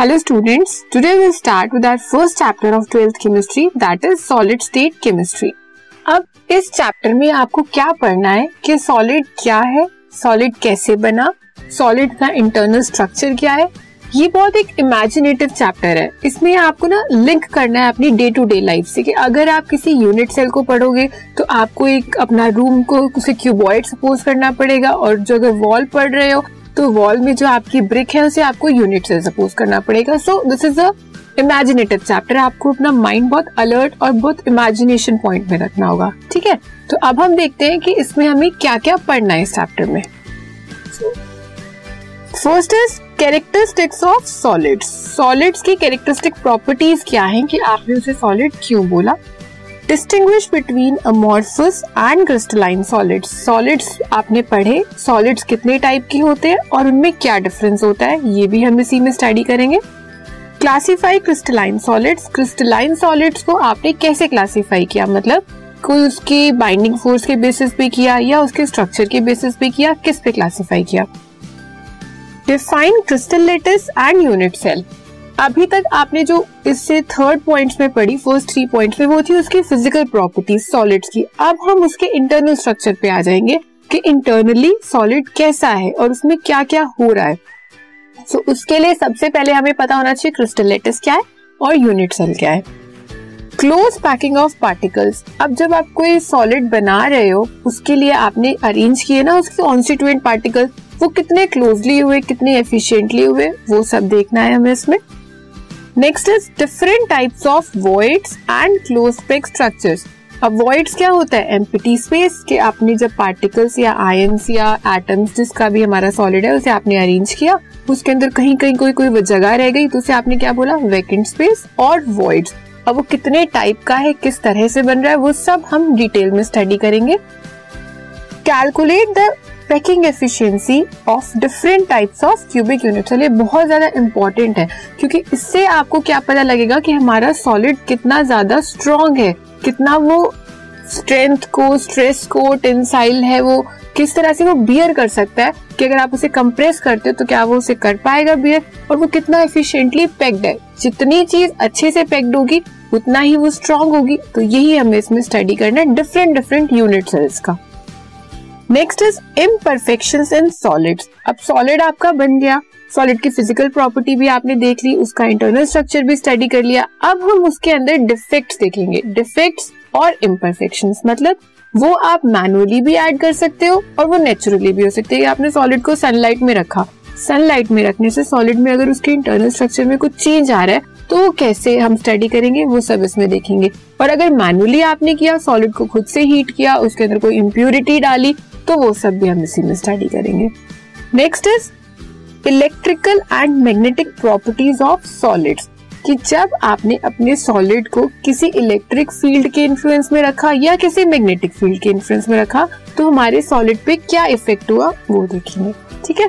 Hello students, today we'll start with our first chapter of 12th chemistry that is solid state chemistry. अब इस chapter में आपको क्या पढ़ना है? कि सॉलिड क्या है? सॉलिड कैसे बना? सॉलिड का इंटरनल स्ट्रक्चर क्या है? ये बहुत एक इमेजिनेटिव चैप्टर है। इसमें आपको ना लिंक करना है अपनी डे टू डे लाइफ से कि अगर आप किसी यूनिट सेल को पढ़ोगे तो आपको एक अपना रूम को उसे क्यूबॉइड सपोज़ करना पड़ेगा और जो अगर वॉल पढ़ रहे हो तो वॉल में जो आपकी ब्रिक है, उसे आपको यूनिट से सपोज़ करना पड़ेगा। So this is a imaginative chapter आपको अपना माइंड बहुत अलर्ट और बहुत इमेजिनेशन पॉइंट में रखना होगा। ठीक है? तो अब हम देखते हैं कि इसमें हमें क्या क्या पढ़ना है इस चैप्टर में। First is characteristics of solids solids की कैरेक्टरिस्टिक प्रॉपर्टीज़ क्या हैं कि आपने उसे सॉलिड क्यों बोला? Distinguish between amorphous and crystalline solids solids आपने पढ़े सॉलिड्स कितने टाइप के होते हैं और उनमें क्या डिफरेंस होता है, ये भी हम इसी में स्टडी करेंगे। Classify crystalline solids crystalline solids को आपने कैसे क्लासीफाई किया? मतलब कोई उसकी बाइंडिंग फोर्स के बेसिस पे किया या उसके स्ट्रक्चर के बेसिस पे किया, किस पे क्लासीफाई किया? Define crystal lattice and unit cell अभी तक आपने जो इससे थर्ड पॉइंट्स में पढ़ी फ़र्स्ट थ्री पॉइंट्स में वो थी उसकी फ़िज़िकल प्रॉपर्टीज़ सॉलिड्स की। अब हम उसके इंटरनल स्ट्रक्चर पे आ जाएँगे कि इंटरनली सॉलिड कैसा है और उसमें क्या क्या हो रहा है। सो so, उसके लिए सबसे पहले हमें पता होना चाहिए क्रिस्टल लेटिस क्या है और यूनिट सेल क्या है। क्लोज पैकिंग ऑफ़ पार्टिकल्स अब जब आप कोई सॉलिड बना रहे हो उसके लिए आपने अरेंज किए ना उसके कॉन्स्टिट्यूएंट पार्टिकल वो कितने क्लोजली हुए कितने एफिशिएंटली हुए वो सब देखना है हमें इसमें। Next is different types of voids and close pack structures अब वॉइड्स क्या होता है? एम्पिटी स्पेस के आपने जब पार्टिकल्स या आयंस या एटम्स जिसका भी हमारा सॉलिड है, उसे आपने अरेंज किया, उसके अंदर कहीं कहीं कोई कोई जगह रह गई तो उसे आपने क्या बोला? वैकेंट स्पेस और वॉइड्स अब वो कितने टाइप का है, किस तरह से बन रहा है, वो सब हम डिटेल में स्टडी करेंगे. Calculate the packing efficiency of different types of cubic unit ये बहुत ज़्यादा इंपॉर्टेंट है, क्योंकि इससे आपको क्या पता लगेगा कि हमारा सॉलिड कितना ज़्यादा स्ट्रॉन्ग है, कितना वो स्ट्रेंथ को स्ट्रेस को टेंसाइल है वो, किस तरह से वो बियर कर सकता है, कि अगर आप उसे कंप्रेस करते हो तो क्या वो उसे कर पाएगा बियर और वो कितना एफिशिएंटली पैक्ड है। जितनी चीज़ अच्छे से पैक्ड होगी, उतना ही वो स्ट्रॉन्ग होगी। तो यही हमें इसमें स्टडी करना है डिफरेंट डिफरेंट यूनिट सेल्स का। Next is imperfection in solid अब सॉलिड आपका बन गया। सॉलिड की फ़िज़िकल प्रॉपर्टी भी आपने देख ली, उसका इंटरनल स्ट्रक्चर भी स्टडी कर लिया। अब हम उसके अंदर डिफेक्ट्स देखेंगे। डिफेक्ट्स और इम्परफेक्शन मतलब वो आप मैनुअली भी ऐड कर सकते हो और वो नेचुरली भी हो सकते हैं। आपने सॉलिड को सनलाइट में रखा। सनलाइट में रखने से सॉलिड में अगर उसके इंटरनल स्ट्रक्चर में कुछ चेंज आ रहा है तो कैसे हम स्टडी करेंगे, वो सब इसमें देखेंगे। और अगर मैनुअली आपने किया सॉलिड को खुद से हीट किया, उसके अंदर कोई इम्प्यूरिटी डाली तो वो सब भी हम इसी में स्टडी करेंगे। Next is electrical and magnetic properties of solids कि जब आपने अपने सॉलिड को किसी इलेक्ट्रिक फ़ील्ड के इन्फ्लुएंस में रखा या किसी मैग्नेटिक फ़ील्ड के इन्फ्लुएंस में रखा तो हमारे सॉलिड पे क्या इफ़ेक्ट हुआ, वो देखेंगे। ठीक है?